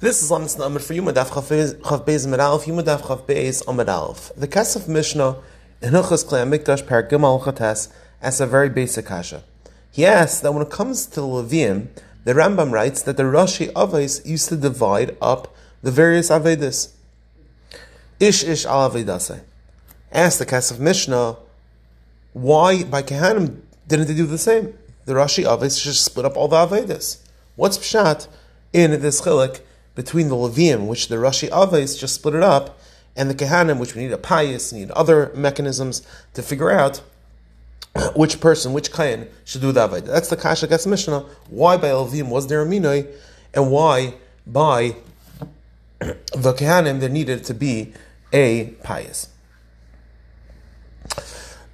This is Lamas Namid for Yuma Daf Chav Beis Amid Aleph, Yuma Daf Chav Beis Amid Aleph. The Kesef Mishnah in Hilchas Klei Mikdash Per Gimal Chates asks a very basic kasha. He asks that when it comes to the Levium, the Rambam writes that the Rashei Avos used to divide up the various Avedis. Ish Ish Al Avedase. Ask the Kesef Mishnah, why by Kehanim didn't they do the same? The Rashei Avos just split up all the Avedis. What's Pshat in this chilik between the Levium, which the Rashei Avos just split it up, and the Kehanim, which we need a payis, need other mechanisms to figure out which person, which Kayan should do the Avodah. That's the Kasha Kesef Mishnah. Why by Levium was there a Minoi, and why by the Kehanim there needed to be a payis.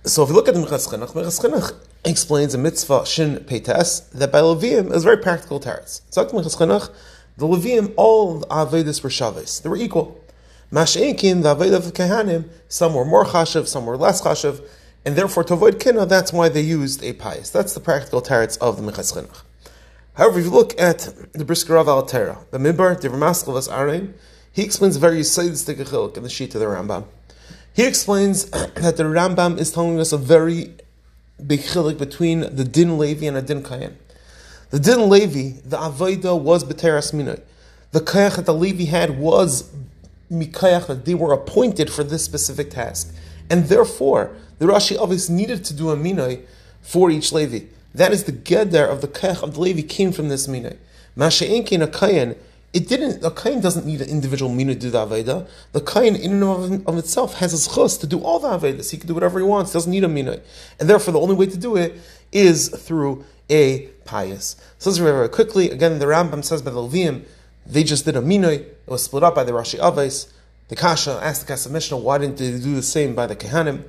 So if you look at the Minchas Chinuch, explains a mitzvah Shin Peites that by Levium is very practical teretz. So Chinuch, the Levium, all the Avedis were Shavis. They were equal. Mash'inkin, the Aved of Kehanim, some were more chashav, some were less chashav, and therefore to avoid kina, that's why they used a payis. That's the practical teretz of the Minchas Chinuch. However, if you look at the Brisker Rov Altera, the Midbar, the Ramaskalvas Arein, he explains very Yisaidistic Achillik in the sheet of the Rambam. He explains that the Rambam is telling us a very big chilik between the Din Levi and a Din Kayan. The Din Levi, the Avodah was B'teras Minoi. The Kayach that the Levi had was Mikayach, that they were appointed for this specific task. And therefore, the Rashi obviously needed to do a Minoi for each Levi. That is the Geder of the Kayach of the Levi came from this Minoi. Masha'inkin a Kayan, it didn't, a Kayan doesn't need an individual Minoi to do the Aveda. The Kayan in and of, of itself has a chus to do all the Avedas. He can do whatever he wants, doesn't need a Minoi. And therefore, the only way to do it is through a payis. So let's very quickly. Again, the Rambam says by the Levium, they just did a minoi. It was split up by the Rashei Avos. The Kasha asked the Kesef Mishnah, why didn't they do the same by the Kehanim?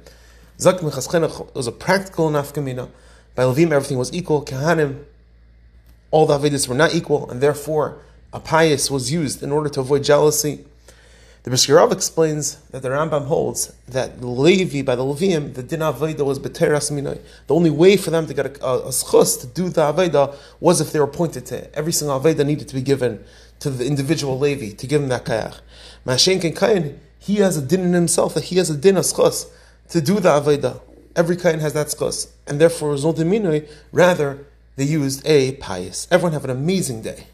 Zak it was a practical nafkamina. By Levim, everything was equal. Kehanim, all the Avedis were not equal, and therefore a payis was used in order to avoid jealousy. The Brisker Rov explains that the Rambam holds that the Levi, by the Levium, the din Aveda was B'teras Minoi. The only way for them to get a, a, a schus to do the Aveda was if they were appointed to it. Every single Aveda needed to be given to the individual Levi to give him that kayach. Mashen Ken Kain, he has a din in himself that he has a din of schus to do the Aveda. Every Kain has that schus. And therefore, was no Minoi, rather, they used a payis. Everyone have an amazing day.